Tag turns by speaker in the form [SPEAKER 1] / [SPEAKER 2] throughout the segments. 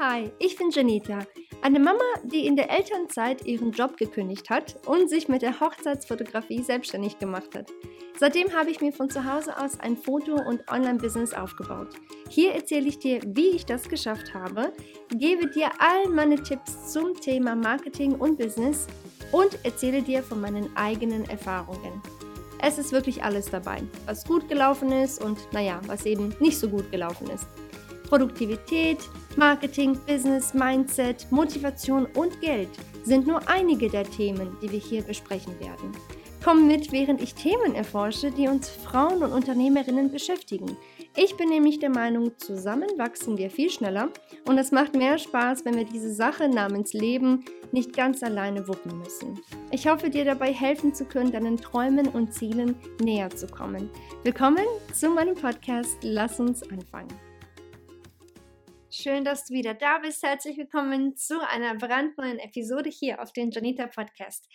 [SPEAKER 1] Hi, ich bin Janita, eine Mama, die in der Elternzeit ihren Job gekündigt hat und sich mit der Hochzeitsfotografie selbstständig gemacht hat. Seitdem habe ich mir von zu Hause aus ein Foto- und Online-Business aufgebaut. Hier erzähle ich dir, wie ich das geschafft habe, gebe dir all meine Tipps zum Thema Marketing und Business und erzähle dir von meinen eigenen Erfahrungen. Es ist wirklich alles dabei, was gut gelaufen ist und naja, was eben nicht so gut gelaufen ist. Produktivität, Marketing, Business, Mindset, Motivation und Geld sind nur einige der Themen, die wir hier besprechen werden. Komm mit, während ich Themen erforsche, die uns Frauen und Unternehmerinnen beschäftigen. Ich bin nämlich der Meinung, zusammen wachsen wir viel schneller und es macht mehr Spaß, wenn wir diese Sache namens Leben nicht ganz alleine wuppen müssen. Ich hoffe, dir dabei helfen zu können, deinen Träumen und Zielen näher zu kommen. Willkommen zu meinem Podcast. Lass uns anfangen. Schön, dass du wieder da bist. Herzlich willkommen zu einer brandneuen Episode hier auf den Janita Podcast.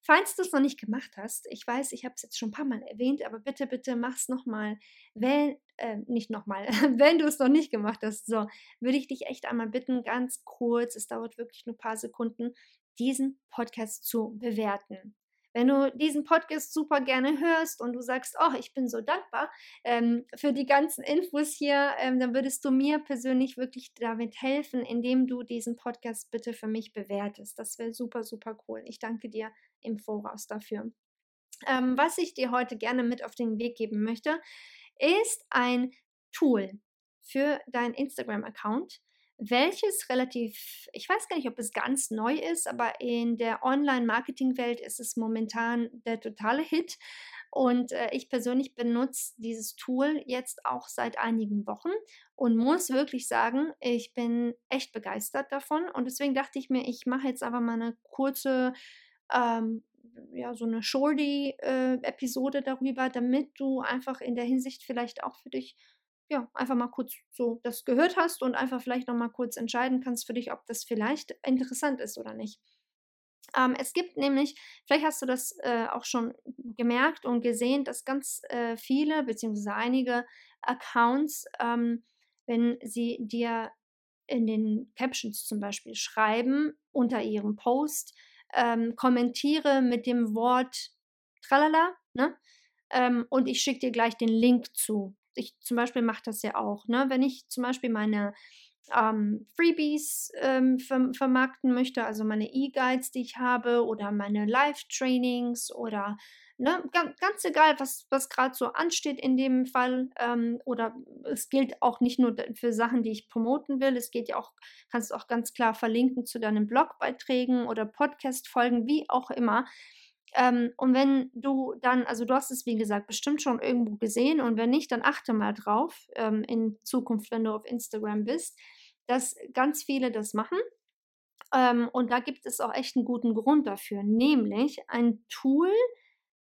[SPEAKER 1] Falls du es noch nicht gemacht hast, ich weiß, ich habe es jetzt schon ein paar Mal erwähnt, aber bitte, bitte mach es nochmal. Wenn, äh, nicht nochmal, wenn du es noch nicht gemacht hast, so, würde ich dich echt einmal bitten, ganz kurz, es dauert wirklich nur ein paar Sekunden, diesen Podcast zu bewerten. Wenn du diesen Podcast super gerne hörst und du sagst, oh, ich bin so dankbar ähm, für die ganzen Infos hier, ähm, dann würdest du mir persönlich wirklich damit helfen, indem du diesen Podcast bitte für mich bewertest. Das wäre super, super cool. Ich danke dir im Voraus dafür. Ähm, was ich dir heute gerne mit auf den Weg geben möchte, ist ein Tool für deinen Instagram-Account welches relativ, ich weiß gar nicht, ob es ganz neu ist, aber in der Online-Marketing-Welt ist es momentan der totale Hit. Und äh, ich persönlich benutze dieses Tool jetzt auch seit einigen Wochen und muss wirklich sagen, ich bin echt begeistert davon. Und deswegen dachte ich mir, ich mache jetzt aber mal eine kurze, ähm, ja, so eine Shorty-Episode äh, darüber, damit du einfach in der Hinsicht vielleicht auch für dich ja, einfach mal kurz so das gehört hast und einfach vielleicht noch mal kurz entscheiden kannst für dich, ob das vielleicht interessant ist oder nicht. Ähm, es gibt nämlich, vielleicht hast du das äh, auch schon gemerkt und gesehen, dass ganz äh, viele beziehungsweise einige Accounts, ähm, wenn sie dir in den Captions zum Beispiel schreiben unter ihrem Post, ähm, kommentiere mit dem Wort tralala, ne? Ähm, und ich schicke dir gleich den Link zu ich zum Beispiel mache das ja auch, ne? Wenn ich zum Beispiel meine ähm, Freebies ähm, ver vermarkten möchte, also meine E-Guides, die ich habe, oder meine Live-Trainings oder ne, ganz, egal, was, was gerade so ansteht in dem Fall. Ähm, oder es gilt auch nicht nur für Sachen, die ich promoten will, es geht ja auch, kannst du auch ganz klar verlinken zu deinen Blogbeiträgen oder Podcast-Folgen, wie auch immer. Ähm, und wenn du dann, also du hast es wie gesagt bestimmt schon irgendwo gesehen und wenn nicht, dann achte mal drauf ähm, in Zukunft, wenn du auf Instagram bist, dass ganz viele das machen. Ähm, und da gibt es auch echt einen guten Grund dafür, nämlich ein Tool,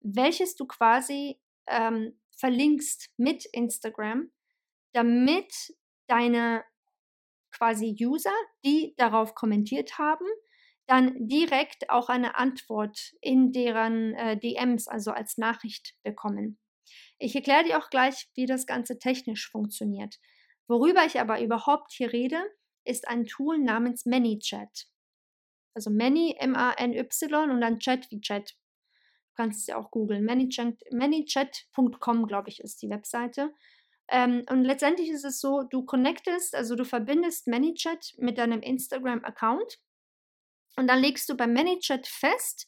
[SPEAKER 1] welches du quasi ähm, verlinkst mit Instagram, damit deine quasi User, die darauf kommentiert haben, dann direkt auch eine Antwort in deren äh, DMs, also als Nachricht bekommen. Ich erkläre dir auch gleich, wie das Ganze technisch funktioniert. Worüber ich aber überhaupt hier rede, ist ein Tool namens ManyChat. Also Many, M-A-N-Y und dann Chat wie Chat. Du kannst es ja auch googeln. Manychat.com, glaube ich, ist die Webseite. Ähm, und letztendlich ist es so, du connectest, also du verbindest ManyChat mit deinem Instagram-Account und dann legst du beim ManyChat fest,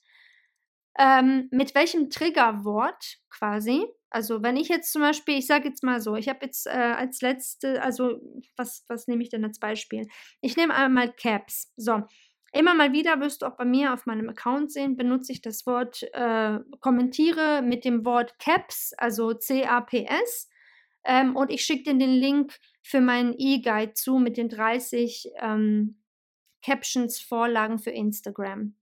[SPEAKER 1] ähm, mit welchem Triggerwort quasi. Also wenn ich jetzt zum Beispiel, ich sage jetzt mal so, ich habe jetzt äh, als letzte, also was, was nehme ich denn als Beispiel? Ich nehme einmal Caps. So, immer mal wieder wirst du auch bei mir auf meinem Account sehen, benutze ich das Wort äh, kommentiere mit dem Wort Caps, also C-A-P-S. Ähm, und ich schicke dir den Link für meinen E-Guide zu mit den 30 ähm, Captions, Vorlagen für Instagram.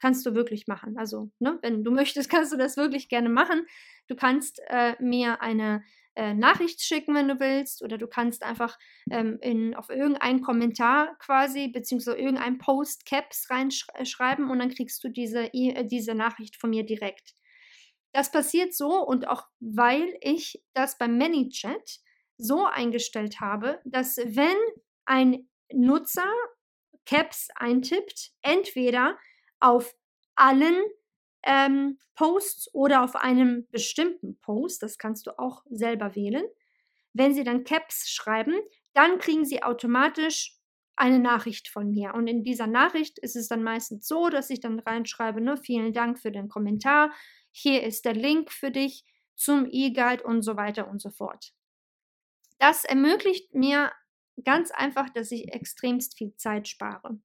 [SPEAKER 1] Kannst du wirklich machen. Also, ne, wenn du möchtest, kannst du das wirklich gerne machen. Du kannst äh, mir eine äh, Nachricht schicken, wenn du willst, oder du kannst einfach ähm, in, auf irgendeinen Kommentar quasi, beziehungsweise irgendeinen Post Caps reinschreiben und dann kriegst du diese, äh, diese Nachricht von mir direkt. Das passiert so und auch weil ich das beim ManyChat so eingestellt habe, dass wenn ein Nutzer Caps eintippt, entweder auf allen ähm, Posts oder auf einem bestimmten Post, das kannst du auch selber wählen. Wenn sie dann Caps schreiben, dann kriegen sie automatisch eine Nachricht von mir. Und in dieser Nachricht ist es dann meistens so, dass ich dann reinschreibe, ne, vielen Dank für den Kommentar, hier ist der Link für dich zum E-Guide und so weiter und so fort. Das ermöglicht mir ganz einfach, dass ich extremst viel Zeit spare.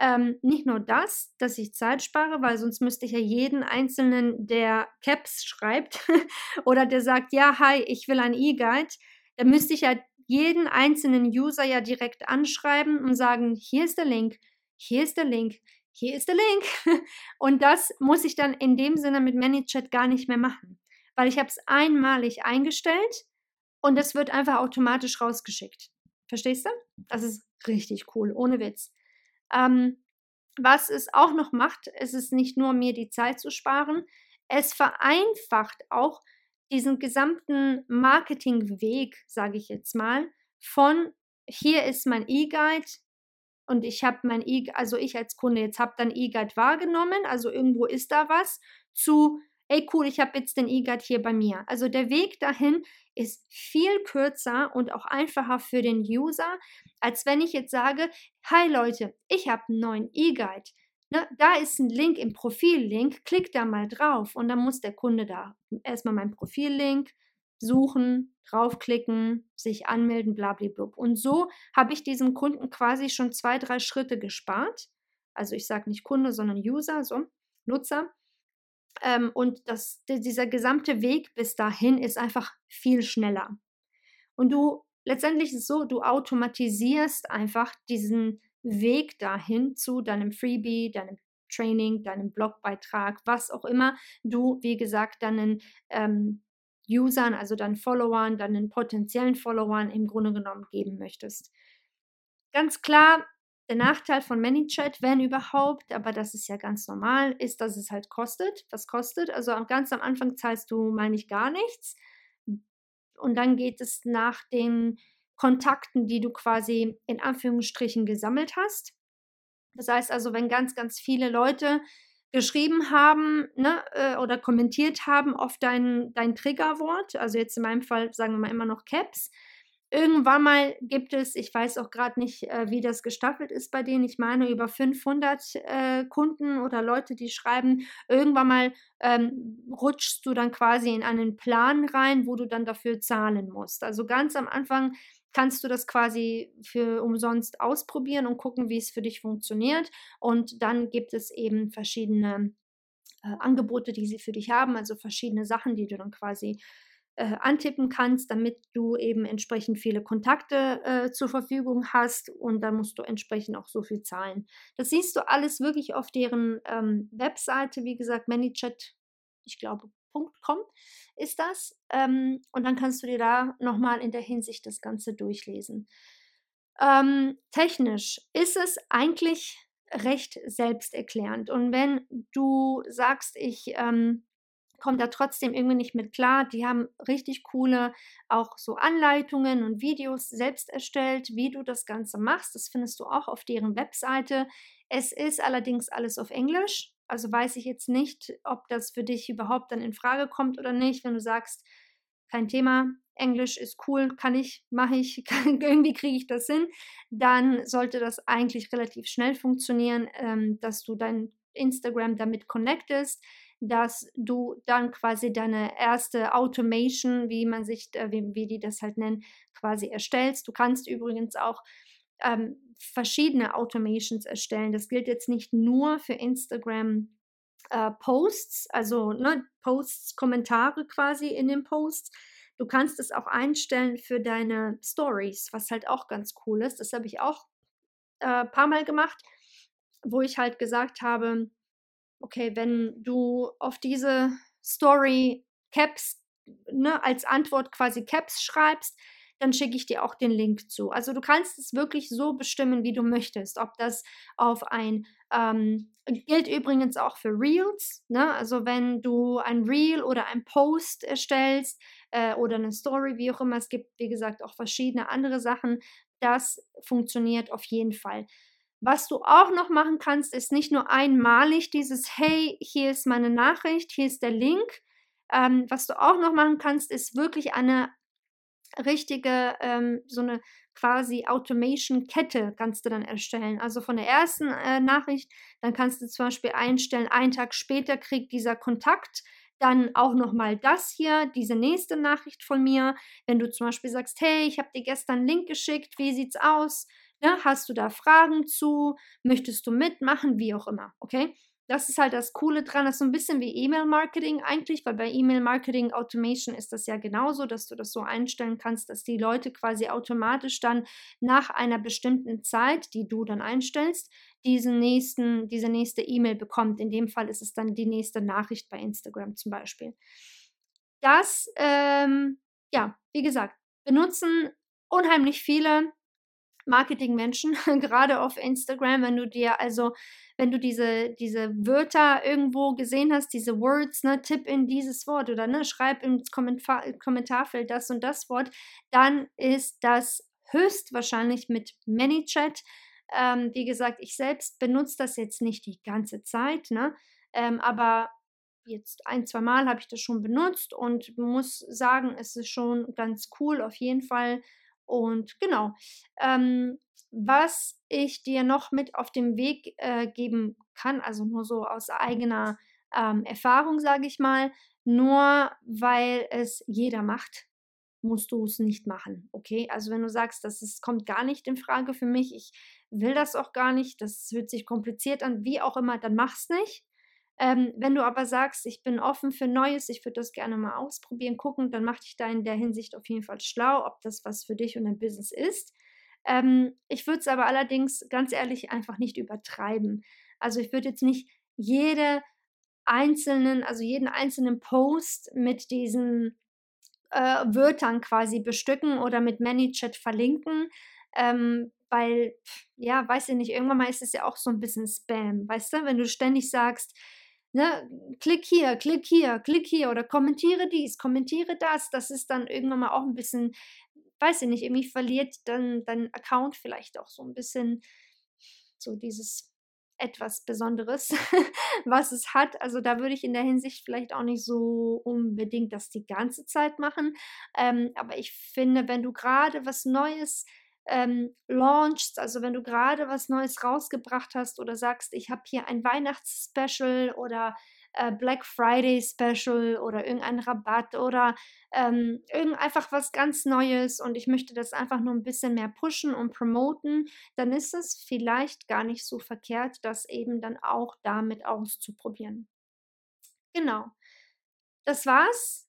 [SPEAKER 1] Ähm, nicht nur das, dass ich Zeit spare, weil sonst müsste ich ja jeden einzelnen, der Caps schreibt oder der sagt, ja, hi, ich will ein E-Guide, da müsste ich ja jeden einzelnen User ja direkt anschreiben und sagen, hier ist der Link, hier ist der Link, hier ist der Link. Und das muss ich dann in dem Sinne mit ManyChat gar nicht mehr machen, weil ich habe es einmalig eingestellt und es wird einfach automatisch rausgeschickt. Verstehst du? Das ist richtig cool, ohne Witz. Ähm, was es auch noch macht, ist es nicht nur mir die Zeit zu sparen, es vereinfacht auch diesen gesamten Marketingweg, sage ich jetzt mal, von hier ist mein E-Guide und ich habe mein E, also ich als Kunde jetzt habe dann E-Guide wahrgenommen, also irgendwo ist da was, zu ey cool, ich habe jetzt den E-Guide hier bei mir. Also der Weg dahin ist viel kürzer und auch einfacher für den User, als wenn ich jetzt sage, hi Leute, ich habe einen neuen E-Guide. Ne, da ist ein Link im Profillink, klick da mal drauf und dann muss der Kunde da erstmal meinen Profillink suchen, draufklicken, sich anmelden, blablabla. Und so habe ich diesem Kunden quasi schon zwei, drei Schritte gespart. Also ich sage nicht Kunde, sondern User, so Nutzer. Ähm, und das, dieser gesamte Weg bis dahin ist einfach viel schneller. Und du, letztendlich ist es so, du automatisierst einfach diesen Weg dahin zu deinem Freebie, deinem Training, deinem Blogbeitrag, was auch immer du, wie gesagt, deinen ähm, Usern, also deinen Followern, deinen potenziellen Followern im Grunde genommen geben möchtest. Ganz klar, der Nachteil von ManyChat, wenn überhaupt, aber das ist ja ganz normal, ist, dass es halt kostet. Was kostet? Also ganz am Anfang zahlst du, meine ich, gar nichts. Und dann geht es nach den Kontakten, die du quasi in Anführungsstrichen gesammelt hast. Das heißt also, wenn ganz, ganz viele Leute geschrieben haben ne, äh, oder kommentiert haben auf dein, dein Triggerwort, also jetzt in meinem Fall sagen wir mal immer noch Caps, Irgendwann mal gibt es, ich weiß auch gerade nicht, äh, wie das gestaffelt ist bei denen, ich meine über 500 äh, Kunden oder Leute, die schreiben, irgendwann mal ähm, rutschst du dann quasi in einen Plan rein, wo du dann dafür zahlen musst. Also ganz am Anfang kannst du das quasi für umsonst ausprobieren und gucken, wie es für dich funktioniert. Und dann gibt es eben verschiedene äh, Angebote, die sie für dich haben, also verschiedene Sachen, die du dann quasi äh, antippen kannst, damit du eben entsprechend viele Kontakte äh, zur Verfügung hast und dann musst du entsprechend auch so viel zahlen. Das siehst du alles wirklich auf deren ähm, Webseite, wie gesagt, ManyChat, ich glaube, .com ist das. Ähm, und dann kannst du dir da nochmal in der Hinsicht das Ganze durchlesen. Ähm, technisch ist es eigentlich recht selbsterklärend. Und wenn du sagst, ich ähm, kommt da trotzdem irgendwie nicht mit klar. Die haben richtig coole auch so Anleitungen und Videos selbst erstellt, wie du das Ganze machst. Das findest du auch auf deren Webseite. Es ist allerdings alles auf Englisch. Also weiß ich jetzt nicht, ob das für dich überhaupt dann in Frage kommt oder nicht. Wenn du sagst, kein Thema, Englisch ist cool, kann ich, mache ich, kann, irgendwie kriege ich das hin, dann sollte das eigentlich relativ schnell funktionieren, ähm, dass du dein Instagram damit connectest dass du dann quasi deine erste Automation, wie man sich, äh, wie, wie die das halt nennen, quasi erstellst. Du kannst übrigens auch ähm, verschiedene Automations erstellen. Das gilt jetzt nicht nur für Instagram äh, Posts, also ne, Posts, Kommentare quasi in den Posts. Du kannst es auch einstellen für deine Stories, was halt auch ganz cool ist. Das habe ich auch ein äh, paar Mal gemacht, wo ich halt gesagt habe, okay, wenn du auf diese Story Caps, ne, als Antwort quasi Caps schreibst, dann schicke ich dir auch den Link zu. Also du kannst es wirklich so bestimmen, wie du möchtest. Ob das auf ein, ähm, gilt übrigens auch für Reels. Ne? Also wenn du ein Reel oder ein Post erstellst äh, oder eine Story, wie auch immer, es gibt, wie gesagt, auch verschiedene andere Sachen, Das funktioniert auf jeden Fall. Was du auch noch machen kannst, ist nicht nur einmalig dieses Hey, hier ist meine Nachricht, hier ist der Link. Ähm, was du auch noch machen kannst, ist wirklich eine richtige, ähm, so eine quasi Automation-Kette kannst du dann erstellen. Also von der ersten äh, Nachricht, dann kannst du zum Beispiel einstellen, einen Tag später kriegt dieser Kontakt dann auch nochmal das hier, diese nächste Nachricht von mir. Wenn du zum Beispiel sagst, hey, ich habe dir gestern einen Link geschickt, wie sieht's aus? Ne? Hast du da Fragen zu? Möchtest du mitmachen? Wie auch immer, okay? Das ist halt das Coole dran. Das ist so ein bisschen wie E-Mail-Marketing eigentlich, weil bei E-Mail-Marketing Automation ist das ja genauso, dass du das so einstellen kannst, dass die Leute quasi automatisch dann nach einer bestimmten Zeit, die du dann einstellst, diesen nächsten, diese nächste E-Mail bekommt. In dem Fall ist es dann die nächste Nachricht bei Instagram zum Beispiel. Das, ähm, ja, wie gesagt, benutzen unheimlich viele Marketingmenschen, gerade auf Instagram, wenn du dir also, wenn du diese, diese Wörter irgendwo gesehen hast, diese Words, ne, tipp in dieses Wort oder ne, schreib ins Kommentar Kommentarfeld das und das Wort, dann ist das höchstwahrscheinlich mit ManyChat. Ähm, wie gesagt, ich selbst benutze das jetzt nicht die ganze Zeit, ne? Ähm, aber jetzt ein, zwei Mal habe ich das schon benutzt und muss sagen, es ist schon ganz cool auf jeden Fall und genau, ähm, was ich dir noch mit auf den Weg äh, geben kann, also nur so aus eigener ähm, Erfahrung, sage ich mal, nur weil es jeder macht, musst du es nicht machen, okay? Also wenn du sagst, das ist, kommt gar nicht in Frage für mich, ich will das auch gar nicht, das hört sich kompliziert an, wie auch immer, dann mach's nicht. Ähm, wenn du aber sagst, ich bin offen für Neues, ich würde das gerne mal ausprobieren, gucken, dann mach dich da in der Hinsicht auf jeden Fall schlau, ob das was für dich und dein Business ist. Ähm, ich würde es aber allerdings ganz ehrlich einfach nicht übertreiben. Also ich würde jetzt nicht jede einzelnen, also jeden einzelnen Post mit diesen äh, Wörtern quasi bestücken oder mit ManyChat verlinken, ähm, weil, ja, weiß ich nicht, irgendwann mal ist es ja auch so ein bisschen Spam, weißt du, wenn du ständig sagst, ne, klick hier, klick hier, klick hier oder kommentiere dies, kommentiere das. Das ist dann irgendwann mal auch ein bisschen, weiß ich nicht, irgendwie verliert dann dein Account vielleicht auch so ein bisschen so dieses etwas Besonderes, was es hat. Also da würde ich in der Hinsicht vielleicht auch nicht so unbedingt das die ganze Zeit machen. Ähm, aber ich finde, wenn du gerade was Neues ähm, launchst, also wenn du gerade was Neues rausgebracht hast oder sagst, ich habe hier ein Weihnachtsspecial oder äh, Black Friday Special oder irgendein Rabatt oder ähm, irgend einfach was ganz Neues und ich möchte das einfach nur ein bisschen mehr pushen und promoten, dann ist es vielleicht gar nicht so verkehrt, das eben dann auch damit auszuprobieren. Genau. Das war's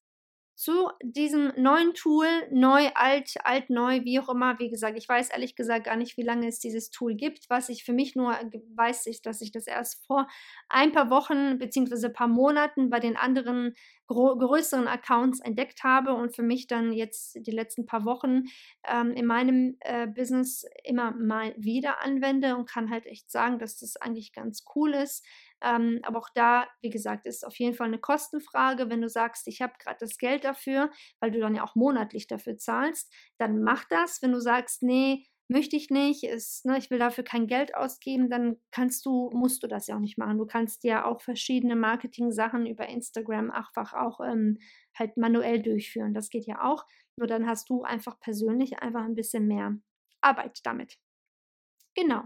[SPEAKER 1] zu diesem neuen Tool, neu, alt, alt, neu, wie auch immer. Wie gesagt, ich weiß ehrlich gesagt gar nicht, wie lange es dieses Tool gibt. Was ich für mich nur weiß, ist, dass ich das erst vor ein paar Wochen bzw. ein paar Monaten bei den anderen größeren Accounts entdeckt habe und für mich dann jetzt die letzten paar Wochen ähm, in meinem äh, Business immer mal wieder anwende und kann halt echt sagen, dass das eigentlich ganz cool ist. Ähm, aber auch da, wie gesagt, ist auf jeden Fall eine Kostenfrage. Wenn du sagst, ich habe gerade das Geld dafür, weil du dann ja auch monatlich dafür zahlst, dann mach das. Wenn du sagst, nee, möchte ich nicht, ist, ne, ich will dafür kein Geld ausgeben, dann kannst du, musst du das ja auch nicht machen. Du kannst ja auch verschiedene Marketing-Sachen über Instagram einfach auch ähm, halt manuell durchführen. Das geht ja auch. Nur dann hast du einfach persönlich einfach ein bisschen mehr Arbeit damit. Genau.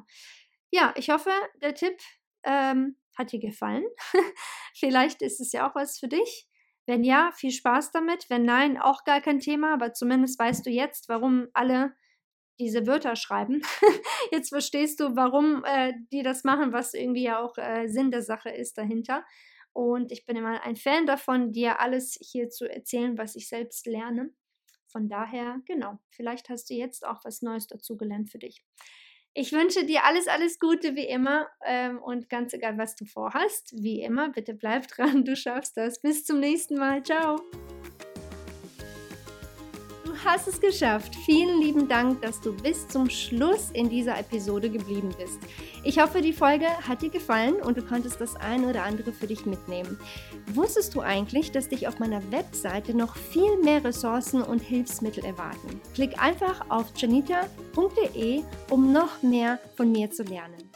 [SPEAKER 1] Ja, ich hoffe, der Tipp ähm, hat dir gefallen. Vielleicht ist es ja auch was für dich. Wenn ja, viel Spaß damit. Wenn nein, auch gar kein Thema, aber zumindest weißt du jetzt, warum alle diese Wörter schreiben. jetzt verstehst du, warum äh, die das machen, was irgendwie ja auch äh, Sinn der Sache ist dahinter. Und ich bin immer ein Fan davon, dir alles hier zu erzählen, was ich selbst lerne. Von daher, genau, vielleicht hast du jetzt auch was Neues dazugelernt für dich. Ich wünsche dir alles, alles Gute wie immer ähm, und ganz egal, was du vorhast, wie immer, bitte bleib dran, du schaffst das. Bis zum nächsten Mal. Ciao hast es geschafft. Vielen lieben Dank, dass du bis zum Schluss in dieser Episode geblieben bist. Ich hoffe, die Folge hat dir gefallen und du konntest das eine oder andere für dich mitnehmen. Wusstest du eigentlich, dass dich auf meiner Webseite noch viel mehr Ressourcen und Hilfsmittel erwarten? Klick einfach auf janita.de, um noch mehr von mir zu lernen.